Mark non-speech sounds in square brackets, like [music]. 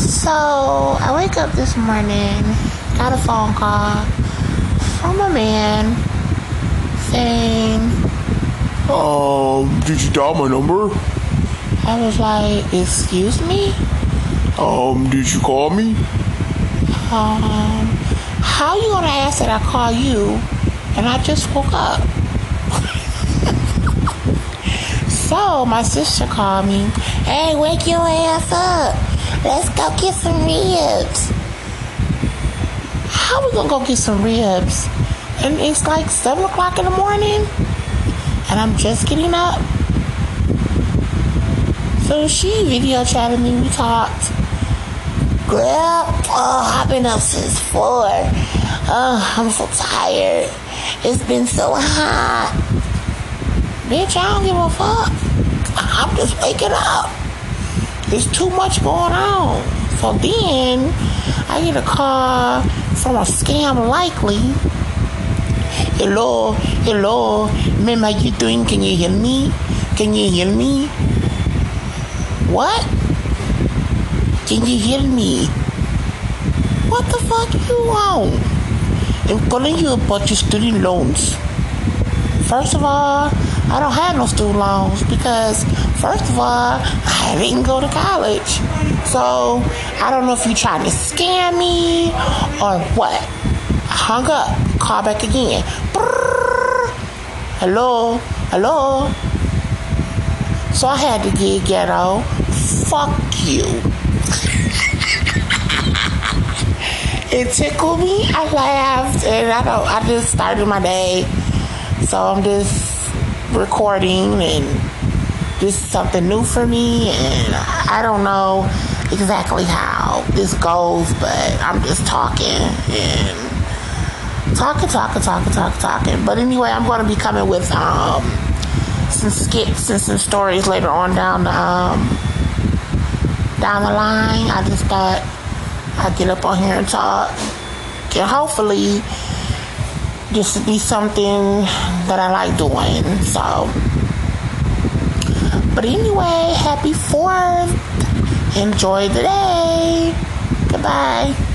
So I wake up this morning, got a phone call from a man saying, Um, did you dial my number? I was like, excuse me? Um, did you call me? Um, how you gonna ask that I call you and I just woke up? [laughs] so my sister called me, hey, wake your ass up. Let's go get some ribs. How are we gonna go get some ribs? And it's like seven o'clock in the morning and I'm just getting up. So she video chatted me, we talked. Girl, oh, I've been up since four. Oh, I'm so tired. It's been so hot. Bitch, I don't give a fuck. I'm just waking up. There's too much going on. So then I get a call from a scam likely. Hello, hello, ma'am, how you doing? Can you hear me? Can you hear me? What? Can you hear me? What the fuck you want? I'm calling you about your student loans. First of all, I don't have no student loans because, first of all, I didn't go to college. So, I don't know if you're trying to scam me or what. I hung up, call back again. Brrr. Hello, hello. So I had to get ghetto. Fuck you. [laughs] it tickled me. I laughed and I don't I just started my day. So I'm just recording and this is something new for me and I don't know exactly how this goes, but I'm just talking and talking, talking, talking, talking, talking. But anyway, I'm gonna be coming with um some skits and some stories later on down the um down the line. I just thought I'd get up on here and talk. And hopefully will be something that I like doing. So but anyway, happy fourth. Enjoy the day. Goodbye.